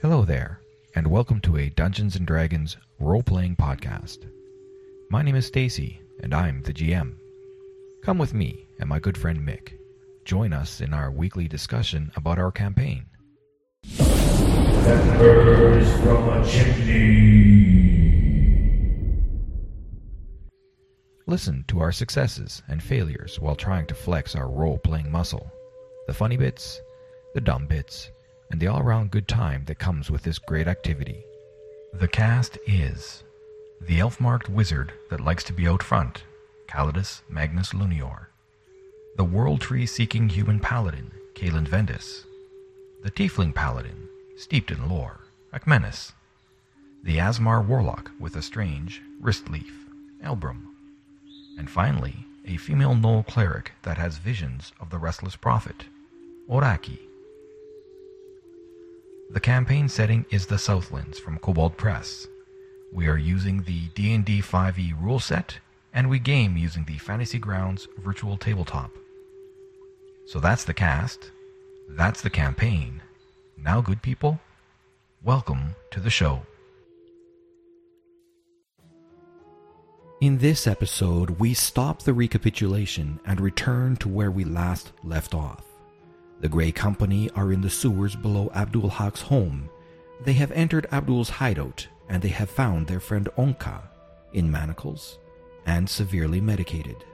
Hello there, and welcome to a Dungeons and Dragons role-playing podcast. My name is Stacy, and I'm the GM. Come with me and my good friend Mick. Join us in our weekly discussion about our campaign. that burns from a chimney. Listen to our successes and failures while trying to flex our role-playing muscle. The funny bits, the dumb bits, and the all round good time that comes with this great activity. The cast is the elf-marked wizard that likes to be out front, Calidus Magnus Lunior. The world tree-seeking human paladin, Kalen Vendis. The tiefling paladin, steeped in lore, Akmenis. The Aasimar warlock with a strange wrist leaf, Elbrum. And finally, a female Gnoll cleric that has visions of the restless prophet, Oraki. The campaign setting is the Southlands from Kobold Press. We are using the D&D 5e rule set, and we game using the Fantasy Grounds virtual tabletop. So that's the cast. That's the campaign. Now, good people, welcome to the show. In this episode, we stop the recapitulation and return to where we last left off. The Grey Company are in the sewers below Abdul Haq's home. They have entered Abdul's hideout and they have found their friend Onka in manacles and severely medicated.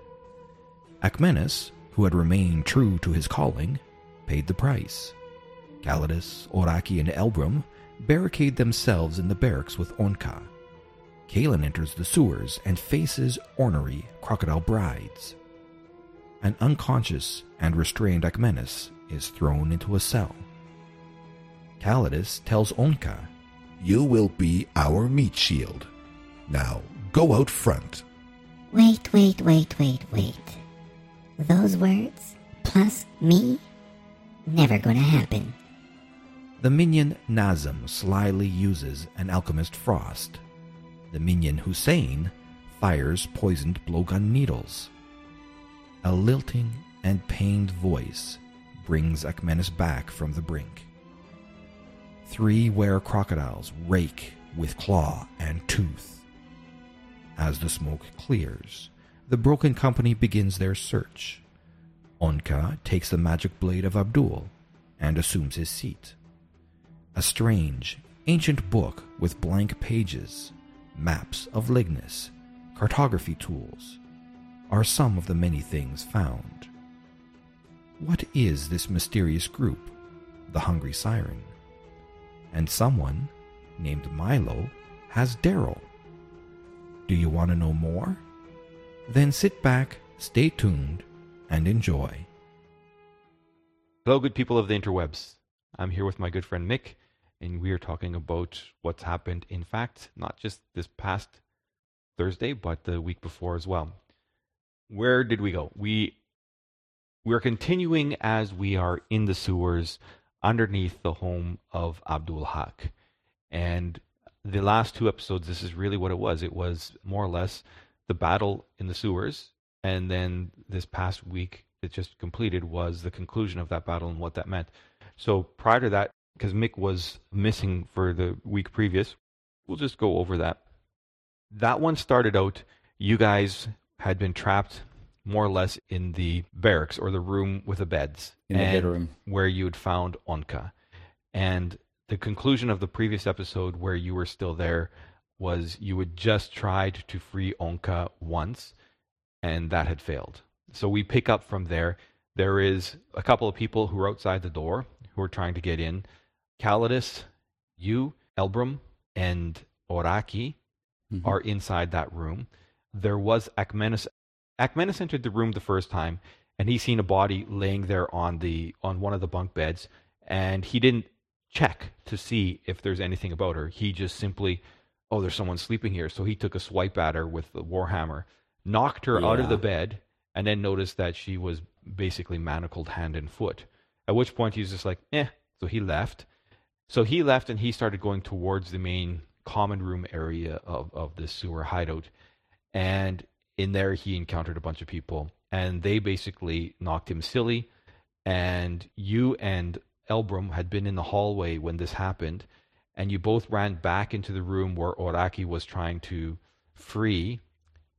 Akmenis, who had remained true to his calling, paid the price. Calidus, Oraki, and Elbrum barricade themselves in the barracks with Onka. Kalen enters the sewers and faces ornery crocodile brides. An unconscious and restrained Akmenis is thrown into a cell. Calidus tells Onka, You will be our meat shield. Now, go out front. Wait, wait, wait, wait, wait. Those words, plus me? Never gonna happen. The minion Nazem slyly uses an alchemist frost. The minion Hussein fires poisoned blowgun needles. A lilting and pained voice brings Akmenis back from the brink. Three were crocodiles rake with claw and tooth. As the smoke clears, the broken company begins their search. Onka takes the magic blade of Abdul and assumes his seat. A strange, ancient book with blank pages, maps of Lignus, cartography tools, are some of the many things found. What is this mysterious group, the Hungry Siren? And someone, named Milo, has Daryl. Do you want to know more? Then sit back, stay tuned, and enjoy. Hello, good people of the interwebs. I'm here with my good friend Mick, and we are talking about what's happened, in fact, not just this past Thursday, but the week before as well. Where did we go? We we're continuing as we are in the sewers underneath the home of Abdul Haq. And the last two episodes, this is really what it was. It was more or less the battle in the sewers. And then this past week that just completed was the conclusion of that battle and what that meant. So prior to that, because Mick was missing for the week previous, we'll just go over that. That one started out, you guys had been trapped more or less in the barracks or the room with the beds. In the bedroom. Where you had found Onka. And the conclusion of the previous episode where you were still there was you had just tried to free Onka once and that had failed. So we pick up from there. There is a couple of people who are outside the door who are trying to get in. Calidus, you, Elbrum, and Oraki Mhm. are inside that room. There was Akmenis. Akmenis entered the room the first time, and he seen a body laying there on the on one of the bunk beds, and he didn't check to see if there's anything about her. He just simply, oh, there's someone sleeping here. So he took a swipe at her with the warhammer, knocked her out of the bed, and then noticed that she was basically manacled hand and foot. At which point he was just like, eh. So he left. So he left and he started going towards the main common room area of, of the sewer hideout. And in there, he encountered a bunch of people. And they basically knocked him silly. And you and Elbrum had been in the hallway when this happened. and you both ran back into the room where Oraki was trying to free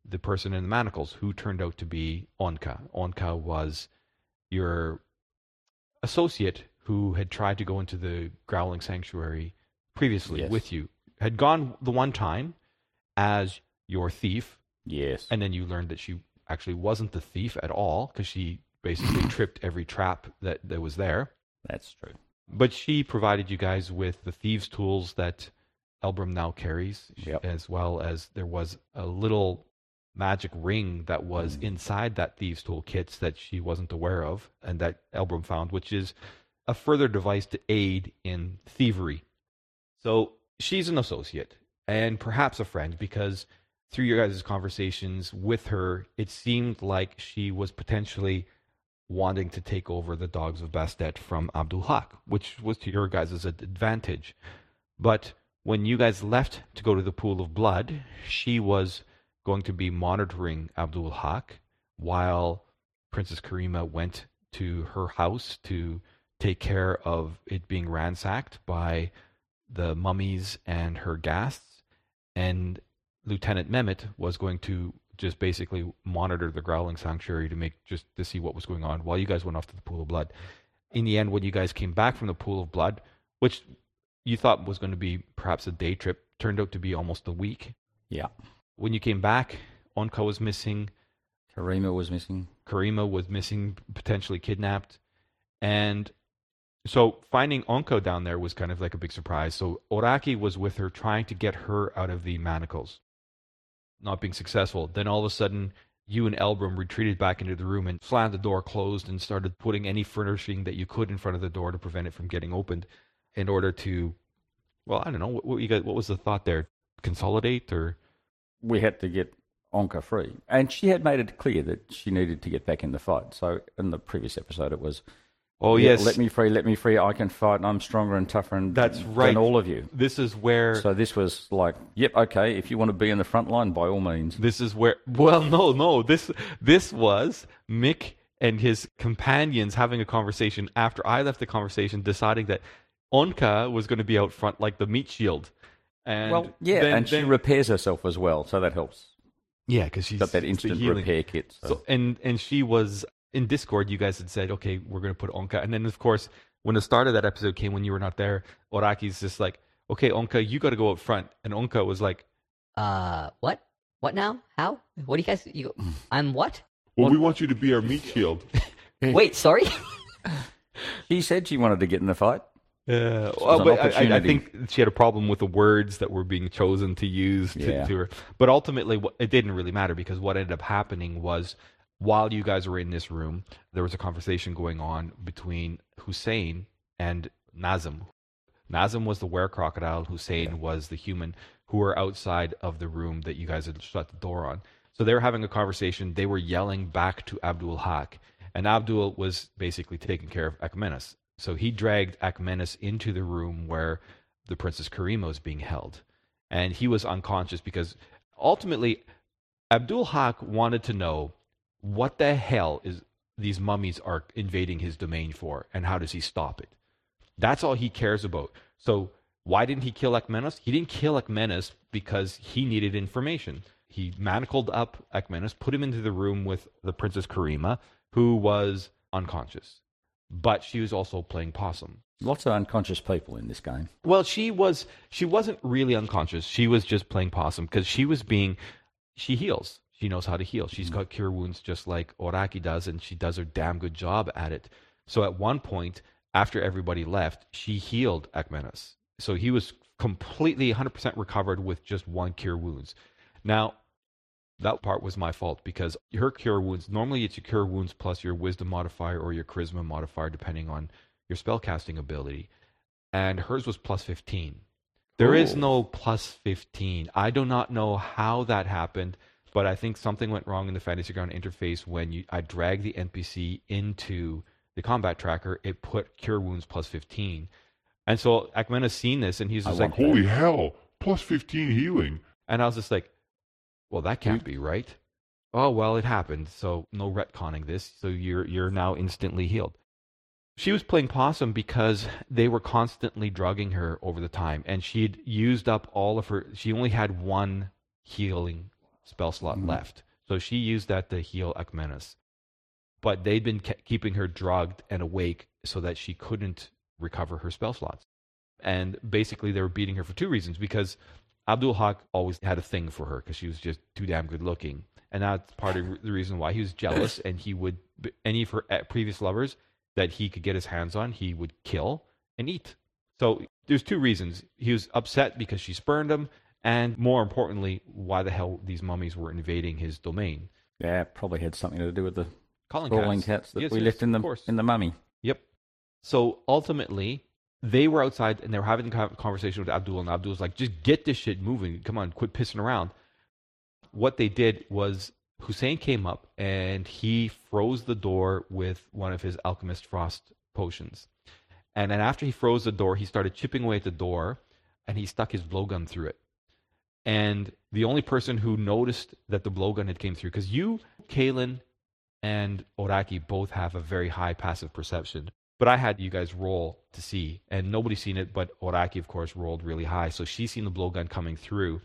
the person in the manacles, who turned out to be Onka. Onka was your associate who had tried to go into the Growling Sanctuary previously Yes. with you. Had gone the one time as your thief, Yes. and then you learned that she actually wasn't the thief at all because she basically tripped every trap that, that was there. That's true. But she provided you guys with the thieves' tools that Elbrum now carries, Yep. as well as there was a little magic ring that was Mm. inside that thieves' tool kits that she wasn't aware of, and that Elbrum found, which is a further device to aid in thievery. So she's an associate and perhaps a friend because through your guys' conversations with her, it seemed like she was potentially wanting to take over the dogs of Bastet from Abdul Haq, which was to your guys' advantage. But when you guys left to go to the pool of blood, she was going to be monitoring Abdul Haq while Princess Karima went to her house to take care of it being ransacked by the mummies and her ghasts. And Lieutenant Mehmet was going to just basically monitor the growling sanctuary to make just to see what was going on while you guys went off to the pool of blood. In the end, when you guys came back from the pool of blood, which you thought was going to be perhaps a day trip, turned out to be almost a week. Yeah. When you came back, Onka was missing, Karima was missing. Karima was missing, potentially kidnapped. And so finding Onka down there was kind of like a big surprise. So Oraki was with her trying to get her out of the manacles, not being successful. Then all of a sudden, you and Elbrum retreated back into the room and slammed the door closed and started putting any furnishing that you could in front of the door to prevent it from getting opened in order to, well, I don't know, what, what, you guys, what was the thought there? Consolidate or? We had to get Onka free. And she had made it clear that she needed to get back in the fight. So in the previous episode, it was, Oh, "Yeah, yes. let me free, let me free. I can fight. I'm stronger and tougher and, That's right. than all of you. This is where. So this was like, yep, okay, if you want to be in the front line, by all means. This is where well no no this this was Mick and his companions having a conversation after I left the conversation deciding that Onka was going to be out front like the meat shield. And well, yeah, then- and she repairs herself as well, so that helps. yeah because she's Got that instant repair kit. So. So and and she was in Discord. You guys had said, okay, we're going to put Onka, and then of course when the start of that episode came when you were not there, Oraki's just like, okay, Onka, you got to go up front, and Onka was like, Uh, what? What now? How? What do you guys? You? I'm what? Well, we want you to be our meat shield. Wait, sorry. she said she wanted to get in the fight. Yeah, well, but I- I, I think she had a problem with the words that were being chosen to use to, Yeah. to her. But ultimately, it didn't really matter because what ended up happening was while you guys were in this room, there was a conversation going on between Hussein and Nazim. Nazim was the were crocodile. Hussein was the human who were outside of the room that you guys had shut the door on. So they were having a conversation. They were yelling back to Abdul Haq. And Abdul was basically taking care of Akmenis. So he dragged Akmenis into the room where the Princess Karima was being held. And he was unconscious because ultimately Abdul Haq wanted to know what the hell is these mummies are invading his domain for and how does he stop it? That's all he cares about. So why didn't he kill Akmenis? He didn't kill Akmenis because he needed information. He manacled up Akmenis, put him into the room with the Princess Karima, who was unconscious. But she was also playing possum. Lots of unconscious people in this game. Well, she was she wasn't really unconscious. She was just playing possum because she was being she heals. She knows how to heal. She's mm-hmm. got cure wounds just like Oraki does, and she does a damn good job at it. So at one point, after everybody left, she healed Akmenis. So he was completely 100% recovered with just one cure wounds. Now, that part was my fault because her cure wounds, normally it's your cure wounds plus your wisdom modifier or your charisma modifier, depending on your spellcasting ability. And hers was plus 15. There is Ooh. no plus 15. I do not know how that happened, but I think something went wrong in the Fantasy Ground interface when you, I dragged the NPC into the combat tracker. It put cure wounds plus 15. And so Akmena's seen this and he's I just like, Holy hell! Plus 15 healing. and I was just like, well, that can't be right. Oh well, it happened. So no retconning this. So you're you're now instantly healed. She was playing possum because they were constantly drugging her over the time, and she'd used up all of her. She only had one healing spell slot Mhm. left, so she used that to heal Akmenos. But they'd been ke- keeping her drugged and awake so that she couldn't recover her spell slots. And basically, they were beating her for two reasons because Abdul Haq always had a thing for her because she was just too damn good looking. And that's part of the reason why he was jealous and he would, any of her uh, previous lovers that he could get his hands on, he would kill and eat. So there's two reasons. He was upset because she spurned him, and more importantly, why the hell these mummies were invading his domain. Yeah, probably had something to do with the Calling crawling cats. cats that Yes, we yes, left in the in the mummy. Yep. So ultimately, they were outside and they were having a conversation with Abdul, and Abdul was like, "Just get this shit moving. Come on, quit pissing around." What they did was Hussein came up and he froze the door with one of his alchemist frost potions, and then after he froze the door, he started chipping away at the door, and he stuck his blowgun through it. And the only person who noticed that the blowgun had came through, because you, Kalen, and Oraki both have a very high passive perception. But I had you guys roll to see, and nobody seen it, but Oraki, of course, rolled really high. So she seen the blowgun coming through,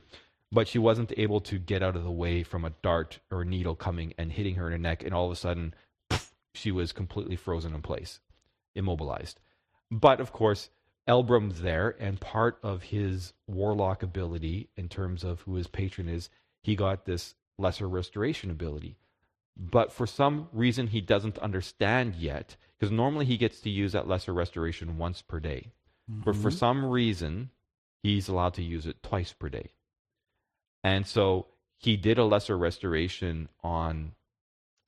but she wasn't able to get out of the way from a dart or a needle coming and hitting her in her neck, and all of a sudden, she was completely frozen in place, immobilized. But of course, Elbrum's there, and part of his warlock ability, in terms of who his patron is, he got this lesser restoration ability. But for some reason he doesn't understand yet because normally he gets to use that lesser restoration once per day. But for mm-hmm. some reason he's allowed to use it twice per day. And so he did a lesser restoration on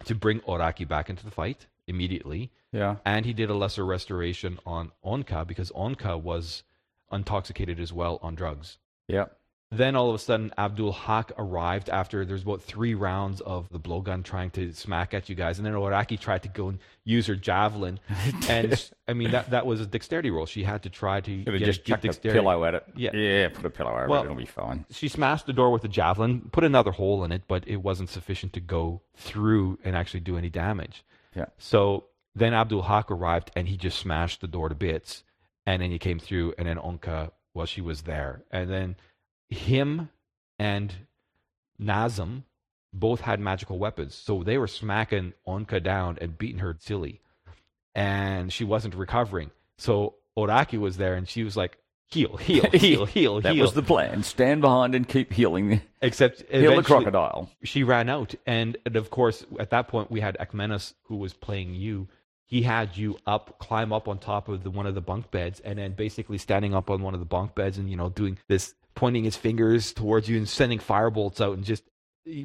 to bring oraki back into the fight immediately Yeah. and he did a lesser restoration on onka because onka was intoxicated as well on drugs Yeah. then all of a sudden, Abdul Haq arrived after there's about three rounds of the blowgun trying to smack at you guys, and then Oraki tried to go and use her javelin, and I mean that that was a dexterity roll. She had to try to get, just get chucked a dexterity. pillow at it. Yeah. Yeah, put a pillow over Well- it, it'll be fine. She smashed the door with a javelin, put another hole in it, but it wasn't sufficient to go through and actually do any damage. Yeah. So then Abdul Haq arrived, and he just smashed the door to bits, and then he came through, and then Onka, well, she was there, and then him and Nazem both had magical weapons, so they were smacking Onka down and beating her silly, and she wasn't recovering. So Oraki was there, and she was like, "Heal, heal, heal, heal, heal. That heal." was the plan. Stand behind and keep healing. Except Heal the crocodile. she ran out and, and of course at that point we had Ekmenos who was playing you he had you up climb up on top of the one of the bunk beds and then basically standing up on one of the bunk beds and you know doing this pointing his fingers towards you and sending firebolts out and just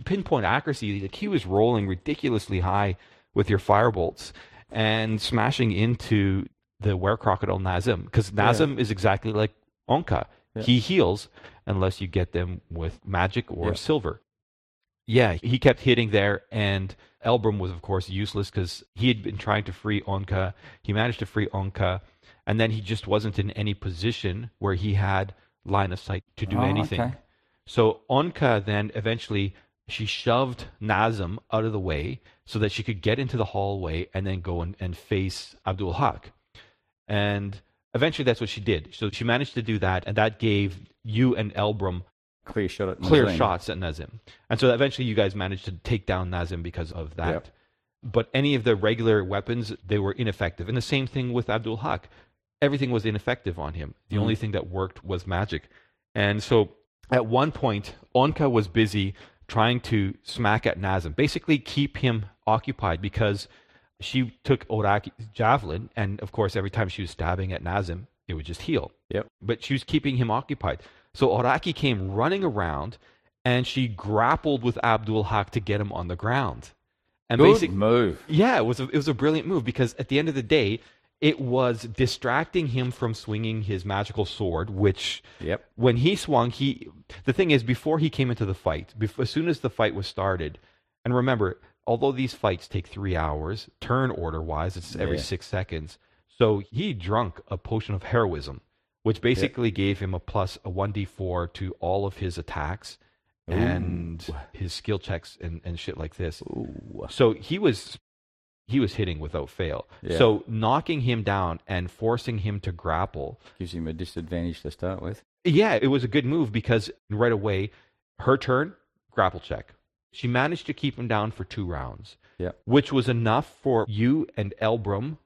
pinpoint accuracy like he was rolling ridiculously high with your firebolts and smashing into the were crocodile Nazim because Nazim is exactly like Onka Yeah. he heals unless you get them with magic or Yeah. silver yeah, he kept hitting there, and Elbrum was, of course, useless because he had been trying to free Onka. He managed to free Onka, and then he just wasn't in any position where he had line of sight to do Oh, anything. okay. So Onka then eventually she shoved Nazim out of the way so that she could get into the hallway and then go and, and face Abdul Haq. And eventually that's what she did. So she managed to do that, and that gave you and Elbrum Clear shot clear shots at Nazim. And so eventually you guys managed to take down Nazim because of that. Yep. But any of the regular weapons, they were ineffective. And the same thing with Abdul Haq. Everything was ineffective on him. The Mhm. only thing that worked was magic. And so at one point, Onka was busy trying to smack at Nazim, basically keep him occupied because she took Oraki's javelin, and of course, every time she was stabbing at Nazim, it would just heal Yep. but she was keeping him occupied. So Oraki came running around and she grappled with Abdul Haq to get him on the ground. And Good basic- move. yeah, it was a, it was a brilliant move because at the end of the day, it was distracting him from swinging his magical sword, which Yep. when he swung, he the thing is before he came into the fight, before, as soon as the fight was started, and remember, although these fights take three hours, turn order wise, it's every Yeah. six seconds. So he drunk a potion of heroism, which basically gave him a plus a one d four to all of his attacks and his skill checks and, and shit like this. Ooh. So he was he was hitting without fail. Yeah. So knocking him down and forcing him to grapple, Gives him a disadvantage to start with. yeah, it was a good move because right away, her turn, grapple check. She managed to keep him down for two rounds, Yeah. which was enough for you and Elbrum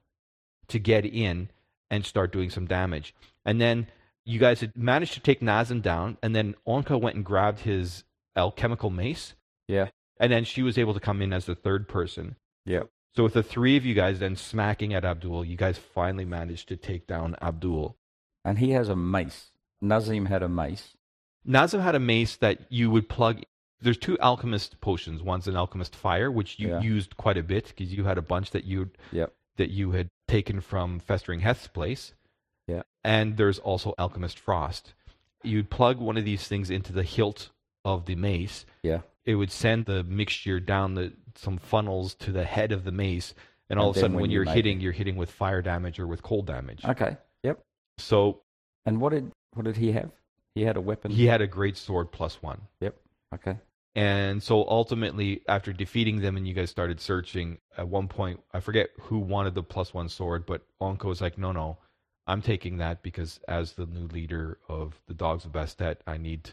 to get in and start doing some damage. And then you guys had managed to take Nazem down, and then Onka went and grabbed his alchemical mace, Yeah. and then she was able to come in as the third person. Yeah. So with the three of you guys then smacking at Abdul, you guys finally managed to take down Abdul. And he has a mace. Nazim had a mace. Nazim had a mace that you would plug. There's two alchemist potions. One's an alchemist fire, which you Yeah. used quite a bit because you had a bunch that you Yep. that you had taken from Festering Heth's place. Yeah. And there's also alchemist frost. You'd plug one of these things into the hilt of the mace. Yeah. It would send the mixture down the some funnels to the head of the mace, and all of a sudden, when when you you're make hitting, it- you're hitting with fire damage or with cold damage. Okay. Yep. So And what did what did he have? He had a weapon. he had a great sword plus one. Yep. Okay. And so ultimately, after defeating them and you guys started searching, at one point, I forget who wanted the plus one sword, but Onka was like, no, no, I'm taking that because as the new leader of the Dogs of Bastet, I need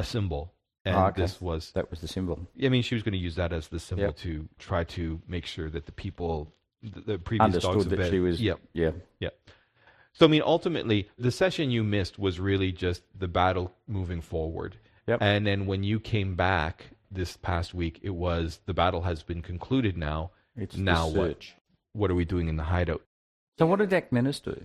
a symbol. And Ah, okay. this was, That was the symbol. Yeah, I mean, she was going to use that as the symbol Yep. to try to make sure that the people, the, the previous Dogs Understood of that Bed- she was. Yep. Yeah. So, I mean, ultimately, the session you missed was really just the battle moving forward. Yep. And then when you came back this past week, it was the battle has been concluded now. It's Now what? What are we doing in the hideout? So what did Akmenis do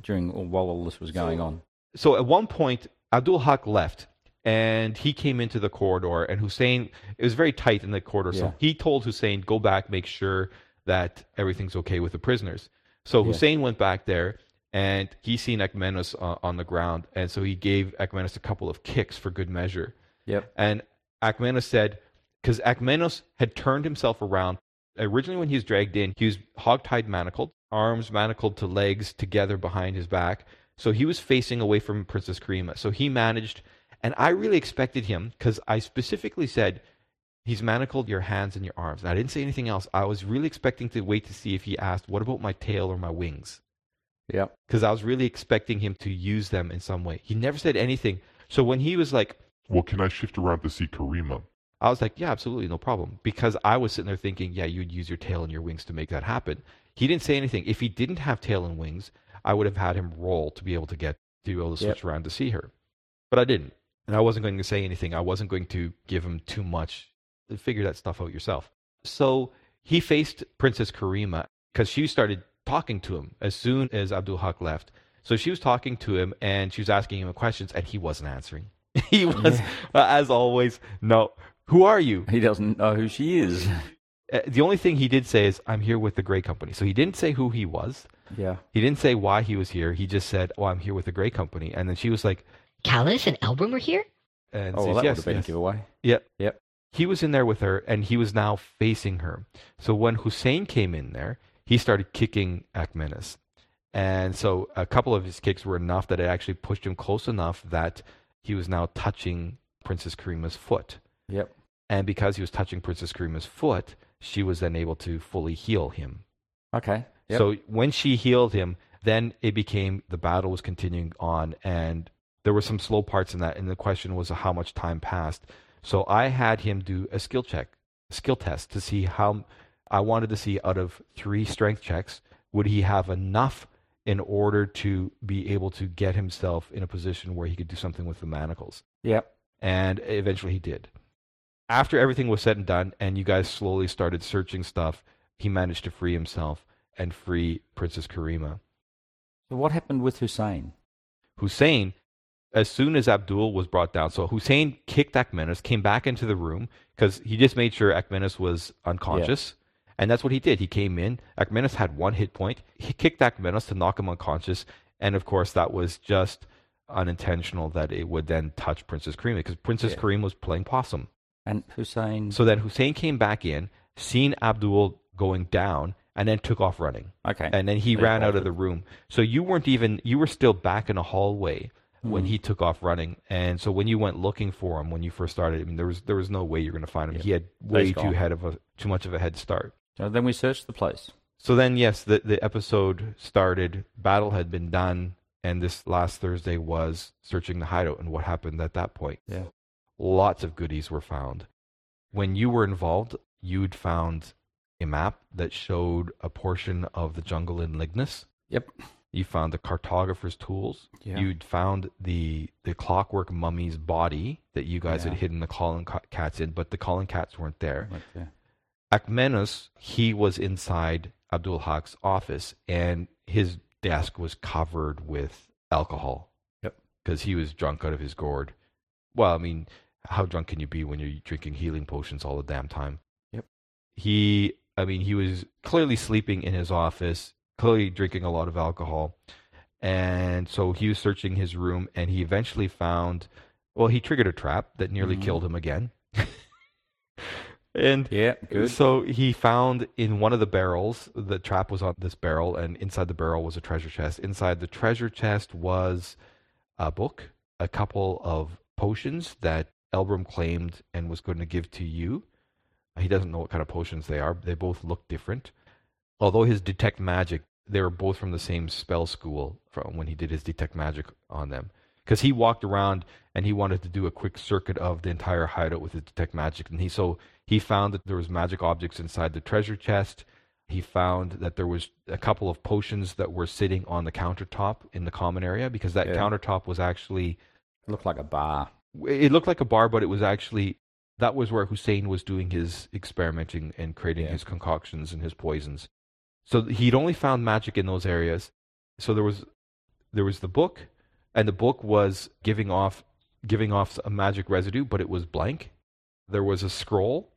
during or while all this was going on? So at one point, Abdul Haq left and he came into the corridor, and Hussein, it was very tight in the corridor. Yeah. So he told Hussein, go back, make sure that everything's okay with the prisoners. So Yeah. Hussein went back there and he seen Ekmenos uh, on the ground. And so he gave Ekmenos a couple of kicks for good measure. Yep. And Akmenos said, because Akmenos had turned himself around. Originally, when he was dragged in, he was hogtied manacled, arms manacled to legs together behind his back. So he was facing away from Princess Karima. So he managed, and I really expected him because I specifically said, he's manacled your hands and your arms. And I didn't say anything else. I was really expecting to wait to see if he asked, what about my tail or my wings? Yep. Because I was really expecting him to use them in some way. He never said anything. So when he was like, Well, can I shift around to see Karima? I was like, yeah, absolutely, no problem. Because I was sitting there thinking, yeah, you'd use your tail and your wings to make that happen. He didn't say anything. If he didn't have tail and wings, I would have had him roll to be able to get to be able to Yep. switch around to see her. But I didn't. And I wasn't going to say anything. I wasn't going to give him too much. Figure that stuff out yourself. So he faced Princess Karima because she started talking to him as soon as Abdul Haq left. So she was talking to him and she was asking him questions and he wasn't answering. he was, uh, as always, no. Who are you? He doesn't know who she is. Uh, the only thing he did say is, I'm here with the Grey Company. So he didn't say who he was. yeah. He didn't say why he was here. He just said, Oh, I'm here with the Grey Company. And then she was like, Callus and Elbrum are here? and Oh, well, that yes, would have been yes. a giveaway. Yep. Yep. He was in there with her, and he was now facing her. So when Hussein came in there, he started kicking Akmenis. And so a couple of his kicks were enough that it actually pushed him close enough that he was now touching Princess Karima's foot. Yep. And because he was touching Princess Karima's foot, she was then able to fully heal him. Okay. Yep. So when she healed him, then it became the battle was continuing on, and there were some slow parts in that. And the question was how much time passed. So I had him do a skill check, a skill test to see how I wanted to see out of three strength checks, would he have enough in order to be able to get himself in a position where he could do something with the manacles. Yep. And eventually he did. After everything was said and done, and you guys slowly started searching stuff, he managed to free himself and free Princess Karima. So what happened with Hussein? Hussein, as soon as Abdul was brought down, so Hussein kicked Akmenis, came back into the room because he just made sure Akmenis was unconscious. And that's what he did. He came in. Akmenis had one hit point. He kicked Akmenis to knock him unconscious. And of course, that was just unintentional that it would then touch Princess Karima because Princess Yeah. Karima was playing possum. And Hussein. So then Hussein came back in, seen Abdul going down, and then took off running. okay. And then he They ran out of the room. So you weren't even, you were still back in a hallway when Hmm. he took off running. And so when you went looking for him when you first started, I mean, there was there was no way you're going to find him. Yeah. He had way too head of a too much of a head start. So then we searched the place. So then, yes, the, the episode started. Battle had been done, and this last Thursday was searching the hideout and what happened at that point. Yeah. Lots of goodies were found. When you were involved, you'd found a map that showed a portion of the jungle in Lignus. Yep. You found the cartographer's tools. Yeah. You'd found the the clockwork mummy's body that you guys Yeah. had hidden the calling cats in, but the calling cats weren't there. Right there. Akmenos, he was inside Abdul Haq's office, and his desk was covered with alcohol. Yep. Because he was drunk out of his gourd. Well, I mean, how drunk can you be when you're drinking healing potions all the damn time? Yep. He, I mean, he was clearly sleeping in his office, clearly drinking a lot of alcohol. And so he was searching his room, and he eventually found, well, he triggered a trap that nearly Mhm. killed him again. and Yeah, good. so he found in one of the barrels, the trap was on this barrel, and inside the barrel was a treasure chest. Inside the treasure chest was a book, a couple of potions that Elbrum claimed and was going to give to you. He doesn't know what kind of potions they are. They both look different. Although his detect magic, they were both from the same spell school from when he did his detect magic on them. Because he walked around and he wanted to do a quick circuit of the entire hideout with his detect magic, and he so he found that there was magic objects inside the treasure chest. He found that there was a couple of potions that were sitting on the countertop in the common area because that Yeah. countertop was actually It looked like a bar. it looked like a bar, but it was actually that was where Hussein was doing his experimenting and creating Yeah. his concoctions and his poisons. So he'd only found magic in those areas. So there was there was the book, and the book was giving off giving off a magic residue, but it was blank. There was a scroll.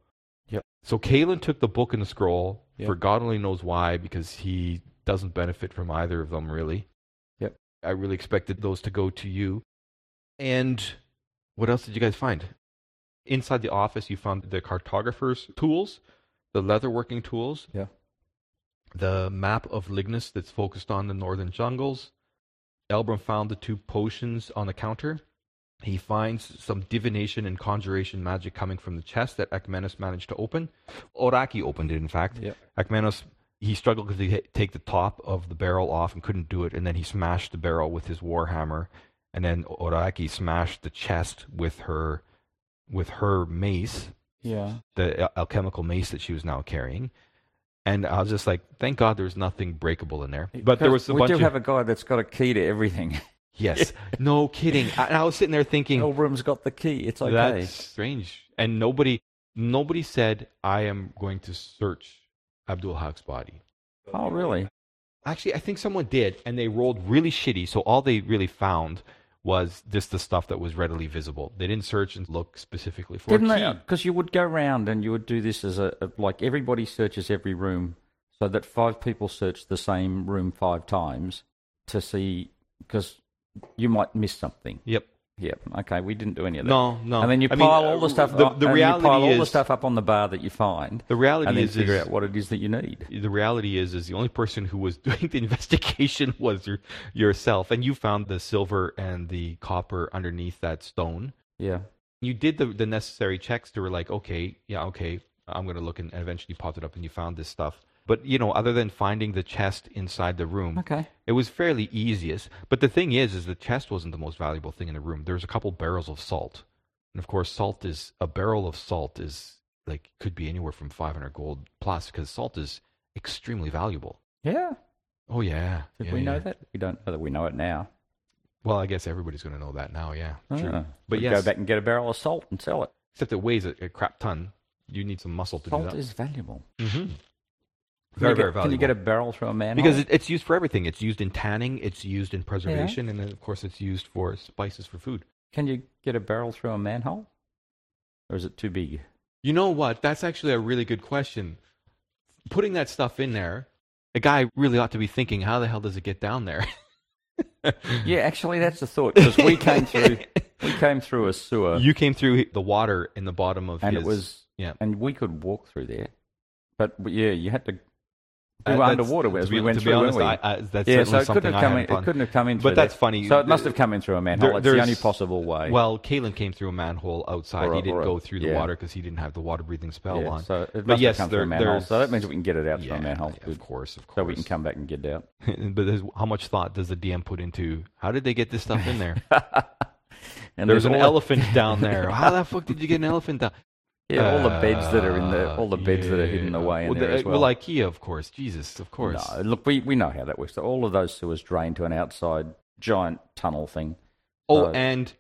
Yep. So Kalen took the book and the scroll Yep. for God only knows why, because he doesn't benefit from either of them really. Yep. I really expected those to go to you. And what else did you guys find? Inside the office, you found the cartographer's tools, the leatherworking tools, Yeah. the map of Lignus that's focused on the northern jungles. Elbrum found the two potions on the counter. He finds some divination and conjuration magic coming from the chest that Akmenos managed to open. Oraki opened it, in fact. Yep. Akmenos, he struggled to hit- take the top of the barrel off and couldn't do it, and then he smashed the barrel with his warhammer, and then Oraki smashed the chest with her, with her mace, Yeah. the uh, alchemical mace that she was now carrying. And I was just like, thank God there's nothing breakable in there. But there was a we bunch do of have a guy that's got a key to everything. yes, no kidding. I, and I was sitting there thinking, No room's got the key. It's okay. That's strange. And nobody nobody said I am going to search Abdul Haq's body. Oh, really? Actually, I think someone did, and they rolled really shitty. So all they really found was just the stuff that was readily visible. They didn't search and look specifically for Didn't a they? key. Uh, because you would go round and you would do this as a, a like everybody searches every room, so that five people search the same room five times to see because you might miss something. Yep. Yep. Okay, we didn't do any of that. No, no. And then you I pile mean, all the uh, stuff. The, up, the reality you pile all the stuff up on the bar that you find, the reality and then is, figure is out what it is that you need. the reality is is the only person who was doing the investigation was your, yourself, and you found the silver and the copper underneath that stone. Yeah. you did the the necessary checks to were like, okay, yeah, okay, I'm gonna look and and eventually popped it up and you found this stuff. But you know, other than finding the chest inside the room, Okay. it was fairly easiest. But the thing is, is the chest wasn't the most valuable thing in the room. There's a couple barrels of salt, and of course, salt is a barrel of salt is like could be anywhere from 500 gold plus because salt is extremely valuable. Yeah. Oh yeah, Did yeah, we know that? We don't know that we know it now. Well, I guess everybody's gonna know that now. Yeah, true. Ah. But yes, go back and get a barrel of salt and sell it. except it weighs a, a crap ton. You need some muscle to do that. Salt is valuable. mm-hmm. Can Very, you get, very valuable. Can you get a barrel through a manhole? because it, it's used for everything. It's used in tanning. It's used in preservation, and then of course it's used for spices for food. Can you get a barrel through a manhole? Or is it too big? You know what? That's actually a really good question. Putting that stuff in there, a guy really ought to be thinking, how the hell does it get down there? Yeah, actually, that's the thought because we came through. We came through a sewer, you came through the water in the bottom of and his. it was, yeah. and we could walk through there, but yeah, you had to We Uh, were that's- underwater as we went to through, be weren't we? I, that's yeah, so it couldn't have come in. It couldn't have come in But that's that. funny. So it must have come in through a manhole. There- it's the only possible way. Well, Kalen came through a manhole outside. Or he didn't or go through the yeah. water because he didn't have the water breathing spell yeah, on. so it but must yes, have come through a manhole. So that means we can get it out yeah, through a manhole. yeah, of course, of course. So we can come back and get it out. but there's, how much thought does the DM put into how did they get this stuff in there? And There's an elephant down there. How the fuck did you get an elephant down? Yeah, all the beds that are in the ah, all the beds that are hidden yeah. away in well, there the- as well. Well, IKEA, of course. Jesus, of course. No, look, we, we know how that works. So all of those sewers drain to an outside giant tunnel thing. oh, So- and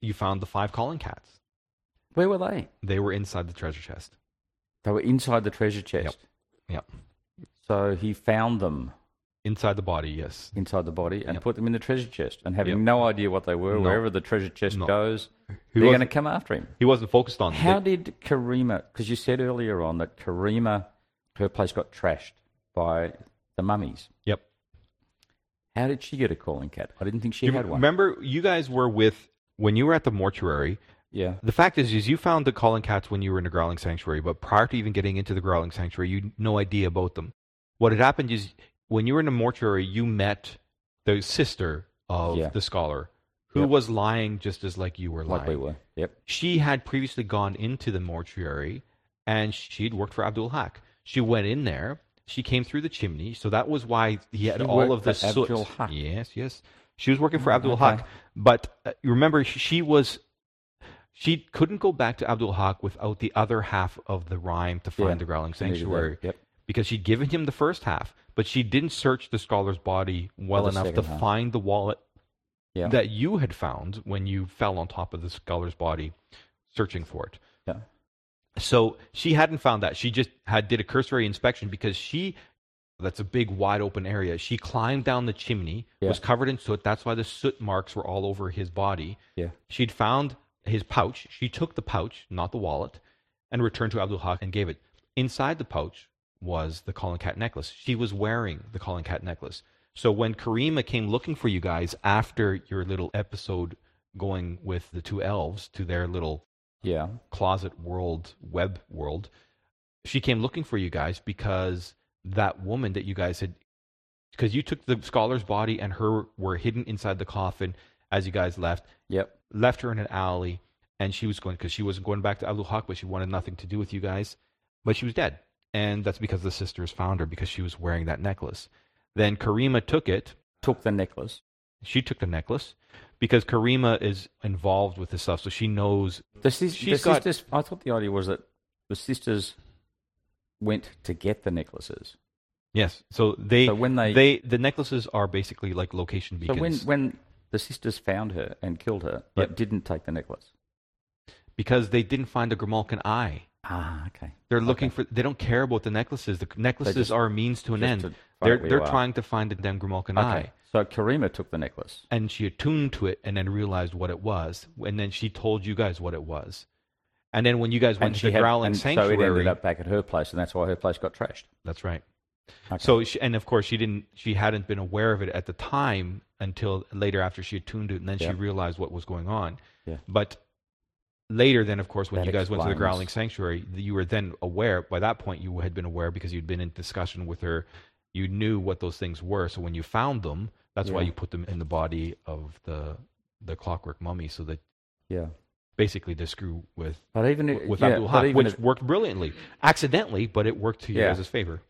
you found the five calling cats. Where were they? They were inside the treasure chest. They were inside the treasure chest. Yep. Yep. So he found them Inside the body, yes. inside the body and Yep. put them in the treasure chest. And having Yep. no idea what they were, No. wherever the treasure chest No. goes, He they're going to come after him. he wasn't focused on How they- did Karima? Because you said earlier on that Karima, her place got trashed by the mummies. Yep. How did she get a calling cat? I didn't think she You had one. Remember, you guys were with when you were at the mortuary. Yeah. The fact is, is you found the calling cats when you were in the growling sanctuary, but prior to even getting into the growling sanctuary, you had no idea about them. What had happened is when you were in the mortuary, you met the sister of Yeah. the scholar, who Yep. was lying just as like you were lying. Like we were. Yep. She had previously gone into the mortuary, and she'd worked for Abdul Haq. She went in there. She came through the chimney, so that was why he had She all worked of the for soot. Abdul Haq. Yes, yes. She was working for Mm, Abdul okay. Haq, but uh, you remember sh- she was she couldn't go back to Abdul Haq without the other half of the rhyme to find Yeah, the growling she needed that. sanctuary Yep. Because she'd given him the first half, but she didn't search the scholar's body well enough to half. find the wallet Yeah. that you had found when you fell on top of the scholar's body searching for it. yeah. So she hadn't found that. She just had did a cursory inspection because she that's a big wide open area. She climbed down the chimney, Yeah. was covered in soot. That's why the soot marks were all over his body. Yeah. She'd found his pouch. She took the pouch, not the wallet, and returned to Abdul Haq and gave it. Inside the pouch was the Calling Cat necklace. She was wearing the Calling Cat necklace. So when Karima came looking for you guys after your little episode going with the two elves to their little Yeah. closet world, web world, she came looking for you guys because that woman that you guys had, because you took the scholar's body and her were hidden inside the coffin as you guys left, Yep. left her in an alley, and she was going because she wasn't going back to Abdul Haq, but she wanted nothing to do with you guys, but she was dead, and that's because the sisters found her because she was wearing that necklace. Then Karima took it. Took the necklace. She took the necklace because Karima is involved with this stuff, so she knows. The, sis- She's the got- sisters. I thought the idea was that the sisters went to get the necklaces. Yes, so they So when they- they the necklaces are basically like location beacons. So when when the sisters found her and killed her, but Yep. didn't take the necklace. because they didn't find the Grimalkin eye. Ah, okay. They're looking Okay. for. They don't care about the necklaces. The necklaces just- are a means to an end. to they're they're trying to find the eye. Okay. So Karima took the necklace. and she attuned to it and then realized what it was and then she told you guys what it was and then when you guys went and to the had, growling and sanctuary so it ended up back at her place, and that's why her place got trashed. that's right Okay. so she, and of course she didn't she hadn't been aware of it at the time until later after she attuned it and then she realized what was going on Yeah. but later then of course when That you guys went to the explains. growling sanctuary you were then aware by that point you had been aware because you'd been in discussion with her you knew what those things were so when you found them that's why you put them in the body of the the clockwork mummy so that yeah. basically to screw with But even if, with yeah, Abdul but Haq, even which if- worked brilliantly, accidentally, but it worked to you Yeah. guys' favor.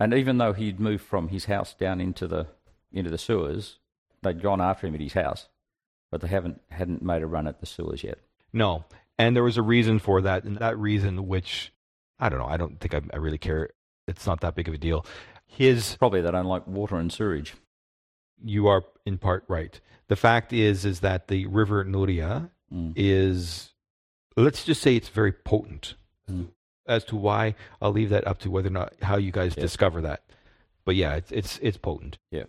and even though he'd moved from his house down into the into the sewers, they'd gone after him at his house, but they haven't hadn't made a run at the sewers yet. No, and there was a reason for that, and that reason, which I don't know, I don't think I, I really care. It's not that big of a deal. His, Probably that don't water and sewage. you are in part right. The fact is, is that the river Nuria Mm. is, let's just say, it's very potent. Mm. As to why, I'll leave that up to whether or not how you guys Yeah. discover that. But yeah, it's it's it's potent. Yeah.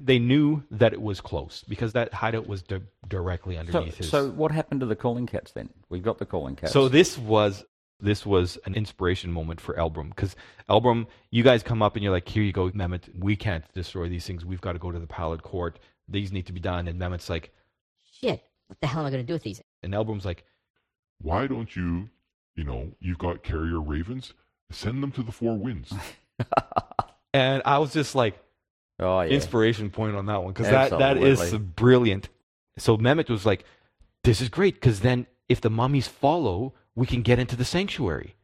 They knew that it was close because that hideout was di- directly So, underneath his. so what happened to the calling cats then? We've got the calling cats. So this was this was an inspiration moment for Elbrum because Elbrum, you guys come up and you're like, here you go, Mehmet. We can't destroy these things. We've got to go to the Pallid Court. These need to be done. And Mehmet's like, Shit. What the hell am I going to do with these? and Elbrum's like, Why don't you, you know, you've got carrier ravens, send them to the four winds. and I was just like, Oh yeah. inspiration point on that one because that, that is brilliant. So Mehmet was like, "This is great because then if the mummies follow, we can get into the sanctuary."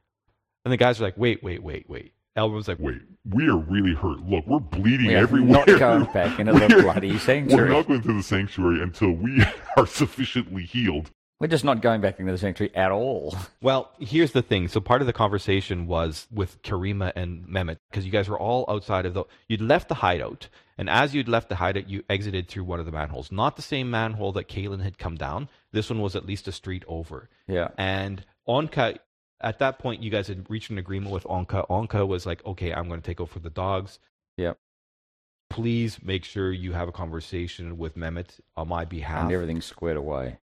And the guys are like, "Wait, wait, wait, wait." Elvin was like, Wait, we are really hurt. Look, we're bleeding We everywhere. not going back into the bloody We're not going to the sanctuary until we are sufficiently healed. We're just not going back into the sanctuary at all. Well, here's the thing. So part of the conversation was with Karima and Mehmet because you guys were all outside of the. You'd left the hideout, and as you'd left the hideout, you exited through one of the manholes. Not the same manhole that Kalen had come down. This one was at least a street over. Yeah. And Onka, at that point, you guys had reached an agreement with Onka. Onka was like, "Okay, I'm going to take over for the dogs. Yep. Please make sure you have a conversation with Mehmet on my behalf." And everything's squared away.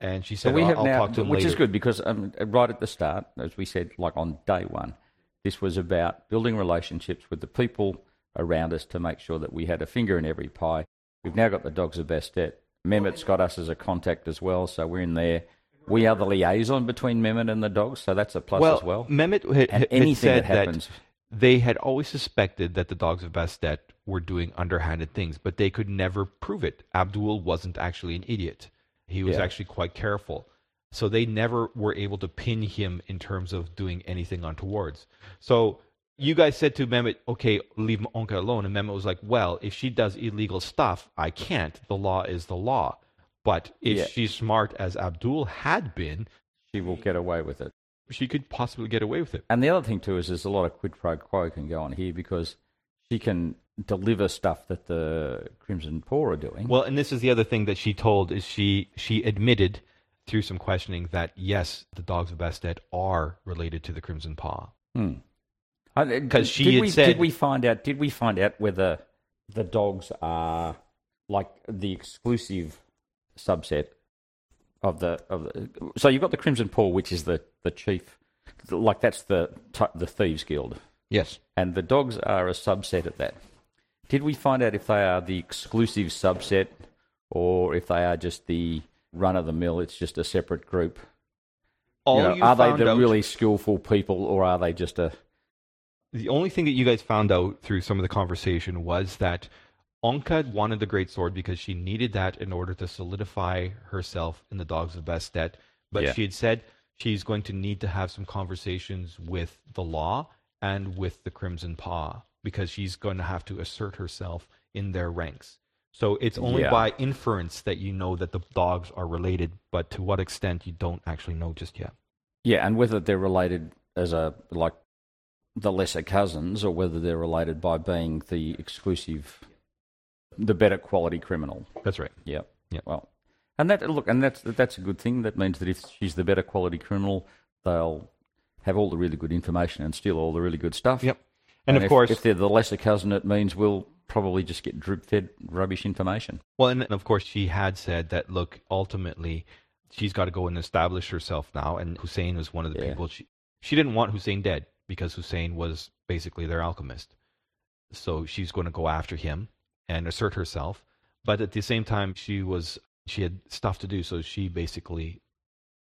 And she So said, we have I'll now, talk to him which is good because um, right at the start, as we said, like on day one, this was about building relationships with the people around us to make sure that we had a finger in every pie. We've now got the dogs of Bastet. Mehmet's got us as a contact as well, so we're in there. We are the liaison between Mehmet and the dogs, so that's a plus well, as well. Mehmet had, had anything said that happens, they had always suspected that the dogs of Bastet were doing underhanded things, but they could never prove it. Abdul wasn't actually an idiot. He was Yeah. actually quite careful. So they never were able to pin him in terms of doing anything untowards. So you guys said to Mehmet, okay, leave Onka alone. And Mehmet was like, well, if she does illegal stuff, I can't. The law is the law. But if Yeah. she's smart as Abdul had been, she will get away with it. she could possibly get away with it. And the other thing too is there's a lot of quid pro quo can go on here because she can deliver stuff that the Crimson Paw are doing. Well, and this is the other thing that she told is she she admitted through some questioning that yes, the dogs of Bastet are related to the Crimson Paw. Hmm. She did had we, said- did we find out? Did we find out whether the dogs are like the exclusive subset of the of the? So you've got the Crimson Paw, which is the the chief, like that's the the thieves guild, Yes. and the dogs are a subset of that. Did we find out if they are the exclusive subset, or if they are just the run of the mill? It's just a separate group. All You know, you are they the out- really skillful people, or are they just a the only thing that you guys found out through some of the conversation was that Onka wanted the great sword because she needed that in order to solidify herself in the dogs of Bastet. But Yeah. she had said she's going to need to have some conversations with the law and with the Crimson Paw because she's going to have to assert herself in their ranks. So it's only Yeah. by inference that you know that the dogs are related, but to what extent you don't actually know just yet. Yeah, and whether they're related as a like the lesser cousins, or whether they're related by being the exclusive, the better quality criminal. That's right. Yeah, Yeah. Well, and that look, and that's that's a good thing. That means that if she's the better quality criminal, they'll have all the really good information and steal all the really good stuff. Yep. And, of if, course, if they're the lesser cousin, it means we'll probably just get drip fed rubbish information. Well, and of course, she had said that, look, ultimately, she's got to go and establish herself now. And Hussein was one of the Yeah. people. She, she didn't want Hussein dead because Hussein was basically their alchemist. So she's going to go after him and assert herself. But at the same time, she was she had stuff to do. So she basically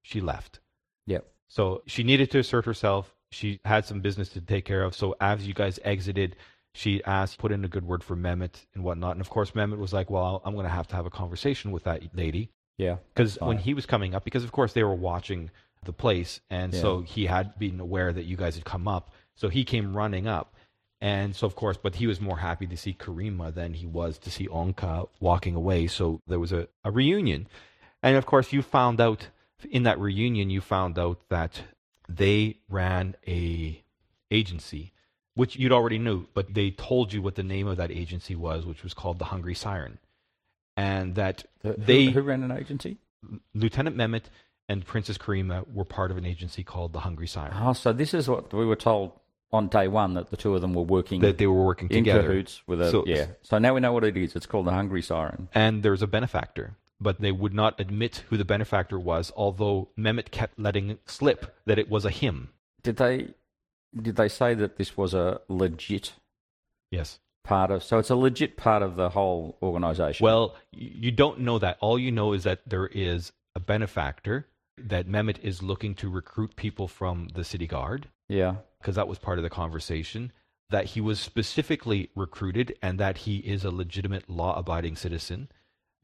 she left. Yep. So she needed to assert herself. She had some business to take care of. So as you guys exited, she asked, put in a good word for Mehmet and whatnot. And of course, Mehmet was like, well, I'm going to have to have a conversation with that lady. Yeah. Because when he was coming up, because of course they were watching the place. And so he had been aware that you guys had come up. So he came running up. And so, of course, but he was more happy to see Karima than he was to see Onka walking away. So there was a, a reunion. And of course, you found out in that reunion, you found out that they ran a agency, which you'd already knew, but they told you what the name of that agency was, which was called the Hungry Siren. And that The- who- they, who ran an agency? Lieutenant Mehmet and Princess Karima, were part of an agency called the Hungry Siren. Oh, so this is what we were told on day one that the two of them were working That they were working in together. cahoots with a So- yeah. So now we know what it is. It's called the Hungry Siren. and there's a benefactor, but they would not admit who the benefactor was, although Mehmet kept letting slip that it was a him. Did they did they say that this was a legit Yes. part of? So it's a legit part of the whole organization. Well, you don't know that. All you know is that there is a benefactor, that Mehmet is looking to recruit people from the city guard, yeah, because that was part of the conversation. that he was specifically recruited and that he is a legitimate law-abiding citizen.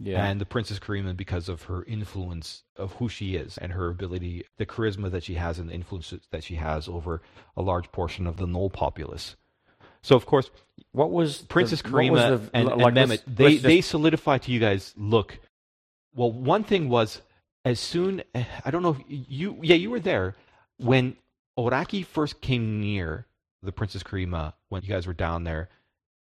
Yeah. And the Princess Karima, because of her influence of who she is and her ability, the charisma that she has and the influence that she has over a large portion of the Gnoll populace. So, of course, what was Princess the, Karima was the- and, like, and Mehmet, let's- they, let's they solidify to you guys, look, well, one thing was, as soon, I don't know if you, yeah, you were there when Oraki first came near the Princess Karima, when you guys were down there,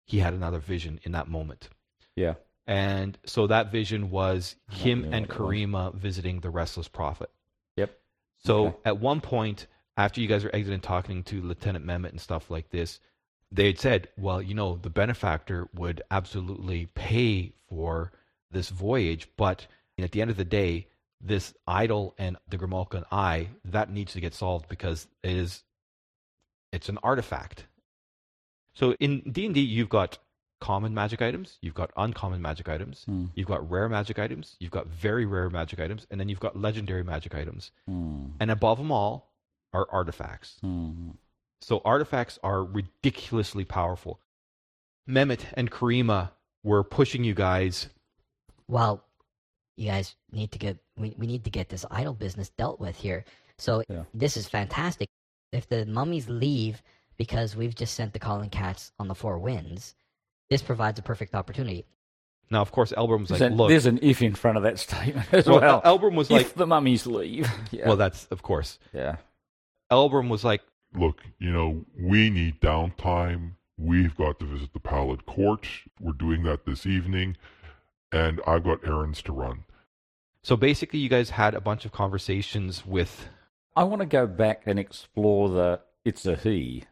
he had another vision in that moment. yeah. And so that vision was him and. Karima visiting the Restless Prophet. Yep. So Okay. at one point, after you guys were exiting, talking to Lieutenant Mehmet and stuff like this, they had said, well, you know, the benefactor would absolutely pay for this voyage, but at the end of the day, this idol and the Grimalkin eye, that needs to get solved because it is it's an artifact. So in D&D, you've got common magic items, you've got uncommon magic items, Hmm. you've got rare magic items, you've got very rare magic items, and then you've got legendary magic items. Hmm. And above them all are artifacts. Hmm. So artifacts are ridiculously powerful. Mehmet and Karima were pushing you guys. Well, you guys need to get we, we need to get this idol business dealt with here. So Yeah. this is fantastic. If the mummies leave because we've just sent the calling cats on the four winds, this provides a perfect opportunity. Now, of course, Elbrum was like, There's, an, "Look." there's an if in front of that statement as well, well. Elbrum was if like, the mummies leave. Yeah. "Well, that's of course." yeah. Elbrum was like, Look, you know, we need downtime. We've got to visit the Pallid Court. We're doing that this evening. And I've got errands to run. So basically, you guys had a bunch of conversations with. I want to go back and explore the it's a he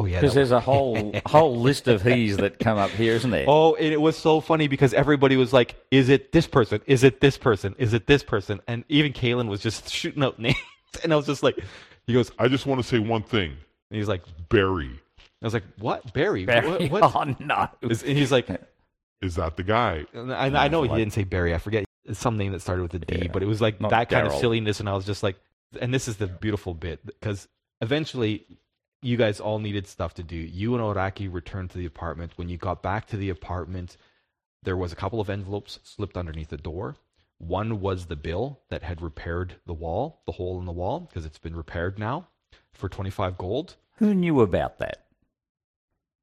Oh yeah, because that- there's a whole whole list of he's that come up here, isn't there? Oh, and it was so funny because everybody was like, "Is it this person? Is it this person? Is it this person?" And even Kalen was just shooting out names, and I was just like, "He goes," I just want to say one thing and he's like, Barry. "I was like, what Barry? Barry. What? what? Oh no! And he's like, Is that the guy? and I, I know he didn't say Barry. I forget It's some name that started with a D, Yeah. but it was like Not that kind of silliness, and I was just like, and this is the beautiful bit because eventually you guys all needed stuff to do. You and Oraki returned to the apartment. When you got back to the apartment, there was a couple of envelopes slipped underneath the door. One was the bill that had repaired the wall, the hole in the wall, because it's been repaired now for 25 gold. Who knew about that?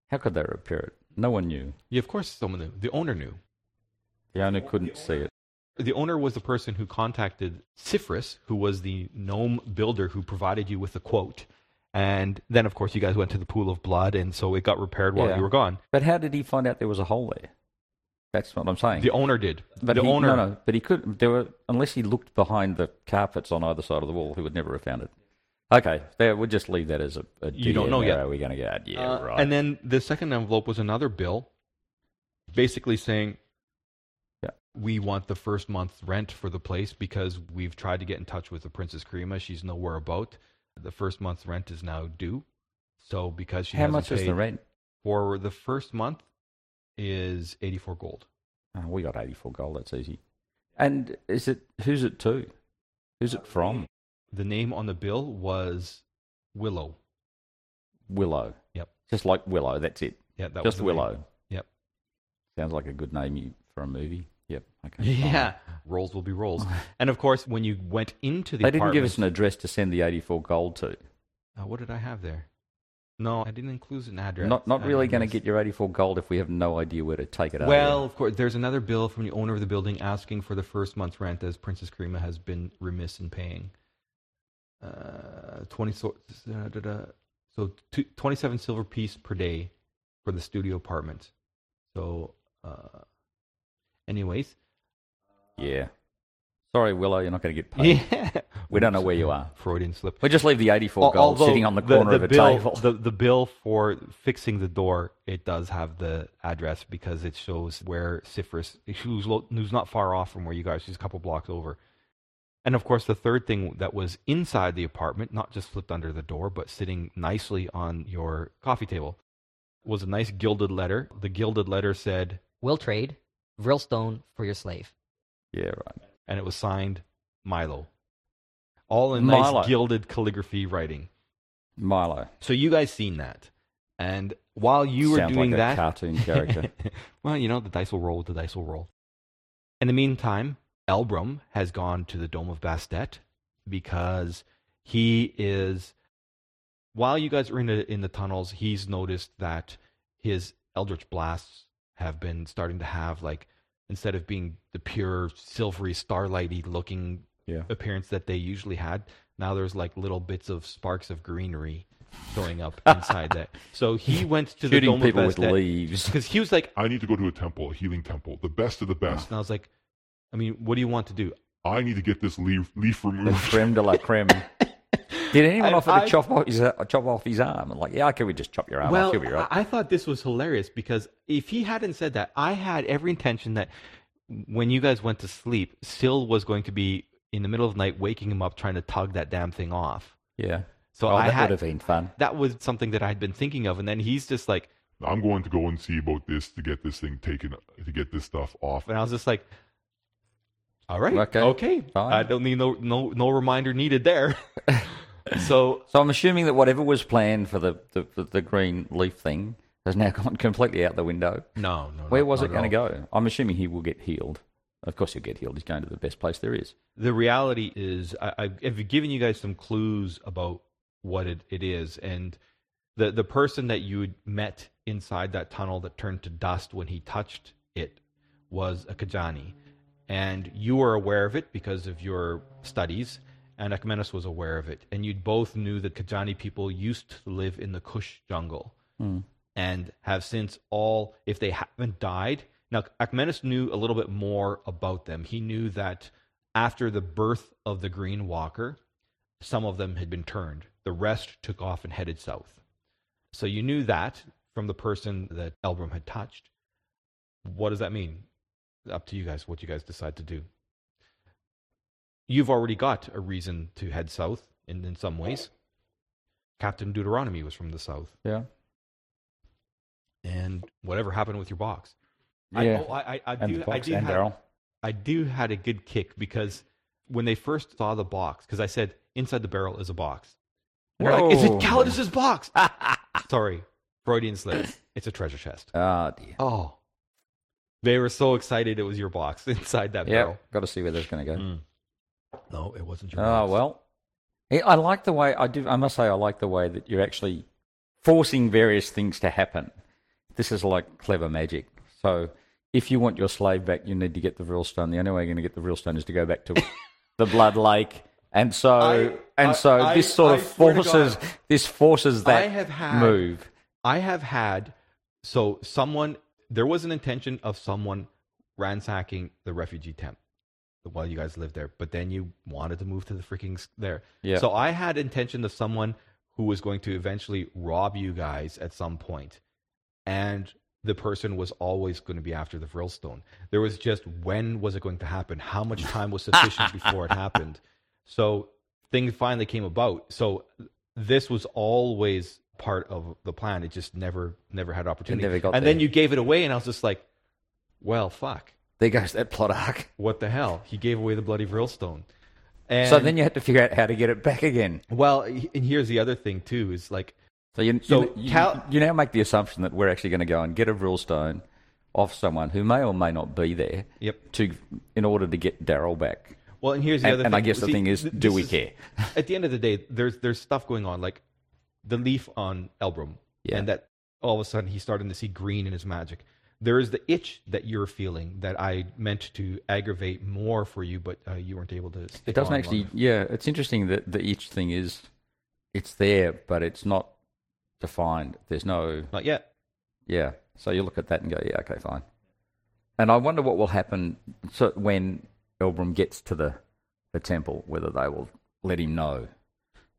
How could they repair it? No one knew. Yeah, of course, someone knew. The owner knew. The owner couldn't see it. The owner was the person who contacted Cyphrus, who was the gnome builder who provided you with the quote. And then, of course, you guys went to the pool of blood, and so it got repaired while Yeah. you were gone. But how did he find out there was a hole there? That's what I'm saying. The owner did. but the he, owner. no, no. But he couldn't. There were unless he looked behind the carpets on either side of the wall, he would never have found it. Okay, there. We'll just leave that as a. a You don't know yet. We're going to get. Yeah, Uh, right. And then the second envelope was another bill, basically saying, Yeah. "We want the first month's rent for the place because we've tried to get in touch with the Princess Karima. She's nowhere about. The first month's rent is now due. So because she how much is the rent? for the first month is eighty-four gold. Oh, we got 84 gold. That's easy. And is it who's it to? Who's it from? The name on the bill was Willow. Willow. Yep. Just like Willow. That's it. Yeah, that was Just the name. Willow. Yep. Sounds like a good name for a movie. Yep. Okay. Yeah, rolls will be rolls. and of course, when you went into the They didn't give us an address to send the 84 gold to. Uh, what did I have there? No, I didn't include an address. Not not really going to get your 84 gold if we have no idea where to take it. Well, of course, there's another bill from the owner of the building asking for the first month's rent as Princess Karima has been remiss in paying. Uh, 20 so, uh, da, da, so two, 27 silver piece per day for the studio apartment. So, uh, anyways. yeah. Sorry, Willow, you're not going to get paid. Yeah. We don't know where you are. Freudian slip. We'll just leave the 84 gold although sitting on the corner of a bill, table. The, the bill for fixing the door, it does have the address because it shows where Cypherus, who's, lo- who's not far off from where you guys, she's a couple blocks over. And of course, the third thing that was inside the apartment, not just flipped under the door, but sitting nicely on your coffee table, was a nice gilded letter. The gilded letter said, Will trade Vrilstone for your slave. yeah, right. and it was signed Milo. All in Milo. nice gilded calligraphy writing. Milo. So you guys seen that. And while you were Sounds doing like a that, cartoon character. well, you know, the dice will roll. The dice will roll. In the meantime, Elbrum has gone to the Dome of Bastet because he is. While you guys are in the in the tunnels, he's noticed that his Eldritch blasts have been starting to have like instead of being the pure silvery starlighty looking Yeah. appearance that they usually had, now there's like little bits of sparks of greenery showing up inside that. So he went to the Shooting Dome people with leaves. because he was like, I need to go to a temple, a healing temple, the best of the best. and I was like, I mean, what do you want to do? I need to get this leaf leaf The removed. creme de la creme. Did anyone I- offer I- to chop off his, uh, chop off his arm? I'm like, yeah, okay, we just chop your arm well, off. You'll be right. I I thought this was hilarious because if he hadn't said that, I had every intention that when you guys went to sleep, Syl was going to be in the middle of the night waking him up trying to tug that damn thing off. yeah. So oh, I that had would have been fun. that was something that I'd been thinking of, and then he's just like, I'm going to go and see about this to get this thing taken, to get this stuff off. and I was just like, all right, Okay, okay, fine. I don't need no no no reminder needed there. so So I'm assuming that whatever was planned for the, the, the, the green leaf thing has now gone completely out the window. no, no, Where not- was not it going to go? I'm assuming he will get healed. Of course, he'll get healed. He's going to the best place there is. the reality is I, I've- I've given you guys some clues about what it, it is and the the person that you met inside that tunnel that turned to dust when he touched it was a Kajani and you were aware of it because of your studies and Akmenis was aware of it and you both knew that Kajani people used to live in the Kush jungle Hmm. and have since all, if they haven't died. Now, Akmenis knew a little bit more about them. He knew that after the birth of the Green Walker, some of them had been turned. The rest took off and headed south. So you knew that from the person that Elbrum had touched. What does that mean? Up to you guys, what you guys decide to do. You've already got a reason to head south in, in some ways. Captain Deuteronomy was from the south Yeah. and whatever happened with your box. Yeah. I, know, I, I, I and do, I do, have, I do had a good kick because when they first saw the box, because I said inside the barrel is a box. And they're like, is it Whoa. Calidus's box? Sorry, Freudian slip. It's a treasure chest. Ah, dear. Oh, they were so excited it was your box inside that Yeah. barrel. Got to see where that's going to go. Mm. No, it wasn't your Oh well, I like the way I do. I must say, I like the way that you're actually forcing various things to happen. This is like clever magic. So, if you want your slave back, you need to get the real stone. The only way you're going to get the real stone is to go back to the Blood Lake, and so I- and so I- this sort I of forces God, this forces that I have had move. I have had so someone there was an intention of someone ransacking the refugee camp while you guys lived there, but then you wanted to move to the freaking s- there. Yeah. So I had intention of someone who was going to eventually rob you guys at some point, and the person was always going to be after the Vrilstone. There was just when was it going to happen? How much time was sufficient before it happened? So things finally came about. So this was always part of the plan. It just never never had opportunity. never got and then you gave it away, and I was just like, well, fuck. There goes that plot arc. What the hell? He gave away the bloody Vrilstone. And so then you had to figure out how to get it back again. well, and here's the other thing too is like So you, So you, Cal- you now make the assumption that we're actually going to go and get a real stone off someone who may or may not be there Yep. to in order to get Daryl back. Well, and here's the other and thing. I guess the thing is, do we is- care? At the end of the day, there's there's stuff going on, like the leaf on Elbrum, Yeah. and that all of a sudden he's starting to see green in his magic. There is the itch that you're feeling that I meant to aggravate more for you, but uh, you weren't able to. Stick It doesn't actually. long Yeah, it's interesting that the each thing is, it's there, but it's not defined. There's no. Not yet. Yeah. So you look at that and go, yeah, okay, fine. And I wonder what will happen so when Elbrum gets to the the temple, whether they will let him know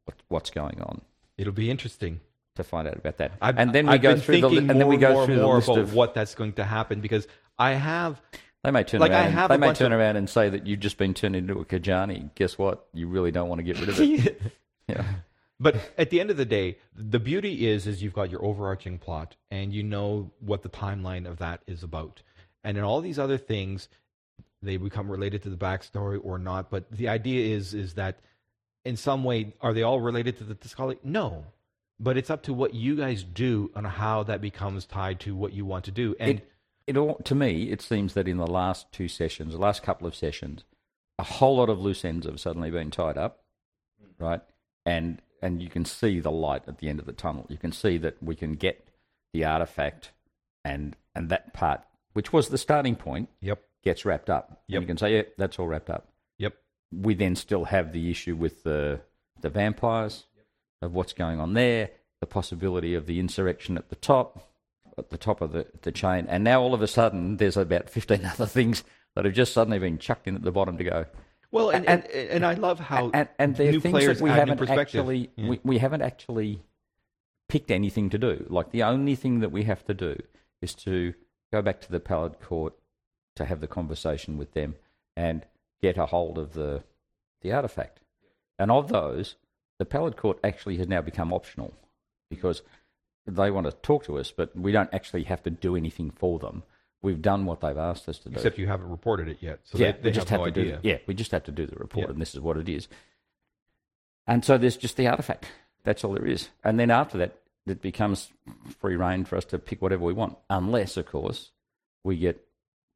what, what's going on. It'll be interesting. To find out about that. I've, and then we I've go through the and then we go more through and the list of what that's going to happen because I have they may turn like, I around have they may turn of- around and say that you've just been turned into a Kajani. Guess what? You really don't want to get rid of it. yeah. But at the end of the day, the beauty is is you've got your overarching plot and you know what the timeline of that is about. And in all these other things, they become related to the backstory or not. But the idea is is that in some way, are they all related to the Tiscali? No. But it's up to what you guys do and how that becomes tied to what you want to do. And it, it all to me, it seems that in the last two sessions, the last couple of sessions, a whole lot of loose ends have suddenly been tied up, right? And and you can see the light at the end of the tunnel. You can see that we can get the artifact, and and that part, which was the starting point, yep, gets wrapped up. Yep. And you can say, yeah, that's all wrapped up. yep, We then still have the issue with the the vampires, of what's going on there, the possibility of the insurrection at the top, at the top of the, the chain, and now all of a sudden there's about fifteen other things that have just suddenly been chucked in at the bottom to go. Well, and And- and, and I love how and and they're new things that we haven't actually Yeah. we, we haven't actually picked anything to do. Like the only thing that we have to do is to go back to the Pallid Court to have the conversation with them and get a hold of the the artifact. And of those, the Pallid Court actually has now become optional because they want to talk to us, but we don't actually have to do anything for them. We've done what they've asked us to do. except you haven't reported it yet, so yeah, they, they we just have have no to idea. do. Yeah, we just have to do the report, Yeah. and this is what it is. And so there's just the artifact. That's all there is. And then after that, it becomes free reign for us to pick whatever we want, unless, of course, we get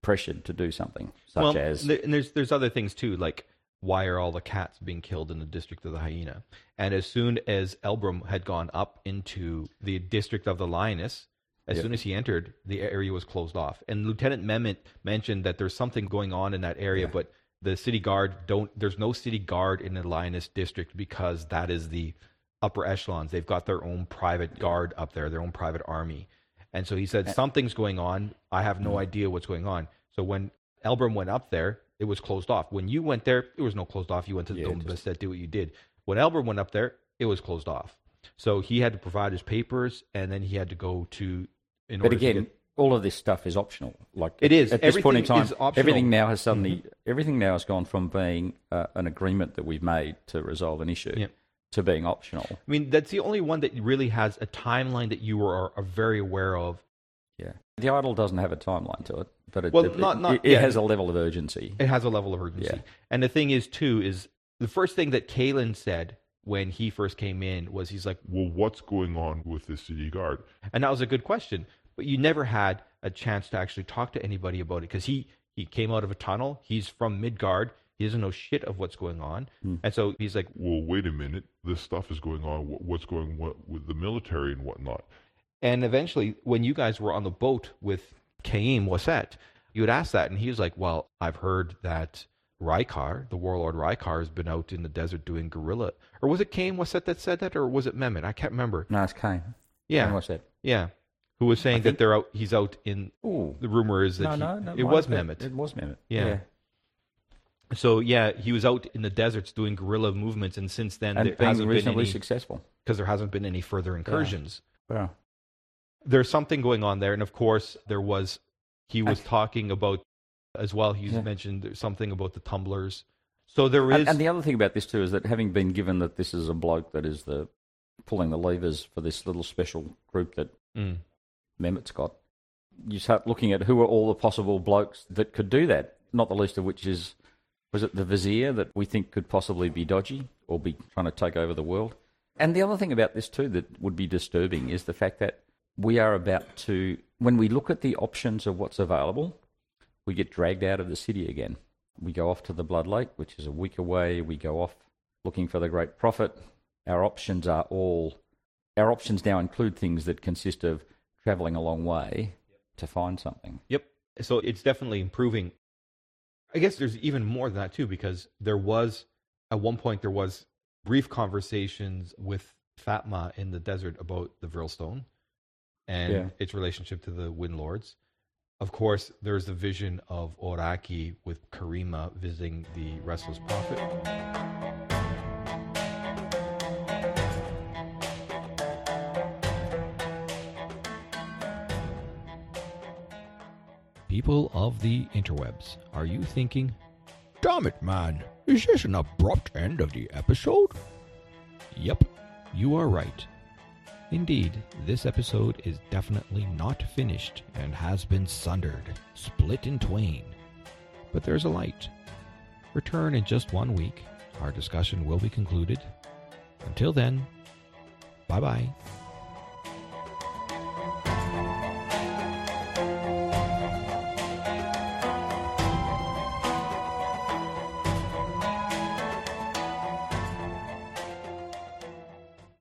pressured to do something, such well, as and there's there's other things too, like why are all the cats being killed in the district of the hyena? And as soon as Elbrum had gone up into the district of the lioness, as Yeah. soon as he entered, the area was closed off. And Lieutenant Mehmet mentioned that there's something going on in that area, but the city guard don't. There's no city guard in the lioness district because that is the upper echelons. They've got their own private guard up there, their own private army. And so he said, Something's going on. I have no mm-hmm. idea what's going on. So when Elbrum went up there, it was closed off. When you went there, it was no closed off. You went to the Yeah, Dome of just- Bastet, did what you did. When Elbrum went up there, it was closed off. So he had to provide his papers and then he had to go to. In But order to again, get- all of this stuff is optional. Like It is. at this point in time. Mm-hmm. Everything now has suddenly everything now has gone from being uh, an agreement that we've made to resolve an issue Yeah. to being optional. I mean, that's the only one that really has a timeline that you are, are very aware of. Yeah, the idol doesn't have a timeline to it, but it, Well, it, not- not- it, it yeah. has a level of urgency. It has a level of urgency. Yeah. And the thing is, too, is the first thing that Kalen said when he first came in was he's like, Well, what's going on with the city guard? and that was a good question, but you never had a chance to actually talk to anybody about it because he he came out of a tunnel. He's from Midgard. He doesn't know shit of what's going on, Hmm. and so he's like, Well, wait a minute. This stuff is going on. What's going on with the military and whatnot? And eventually, when you guys were on the boat with Kaim Wasset, you would ask that, and he was like, "Well, I've heard that Rykar, the warlord Rykar, has been out in the desert doing guerrilla." Or was it Kaim Wasset that said that, or was it Mehmet? I can't remember. No, it's Kane. Yeah, that? yeah. Who was saying that think- they're out? He's out in. Ooh. The rumor is that No, he- no, no. it was Mehmet. It was Mehmet. Yeah. So yeah, he was out in the deserts doing guerrilla movements, and since then And there being hasn't been reasonably any successful. because there hasn't been any further incursions. Yeah. There's something going on there and of course there was he was talking about as well he's Yeah. mentioned something about the tumblers so there is And, and the other thing about this too is that having been given that this is a bloke that is the pulling the levers for this little special group that Mm. Mehmet's got, you start looking at who are all the possible blokes that could do that. Not the least of which is was it the vizier that we think could possibly be dodgy or be trying to take over the world. And the other thing about this too that would be disturbing is the fact that we are about to when we look at the options of what's available, we get dragged out of the city again. We go off to the Blood Lake, which is a week away. We go off looking for the great prophet. Our options are all our options now include things that consist of traveling a long way to find something. yep so it's definitely improving i guess there's even more than that too because there was at one point there was brief conversations with fatma in the desert about the Vrilstone and Yeah. its relationship to the wind lords of course there's the vision of oraki with karima visiting the restless prophet People of the interwebs, are you thinking, Damn it, man, is this an abrupt end of the episode? Yep, you are right. Indeed, this episode is definitely not finished and has been sundered, split in twain. But there's a light. Return in just one week. Our discussion will be concluded. Until then, Bye bye.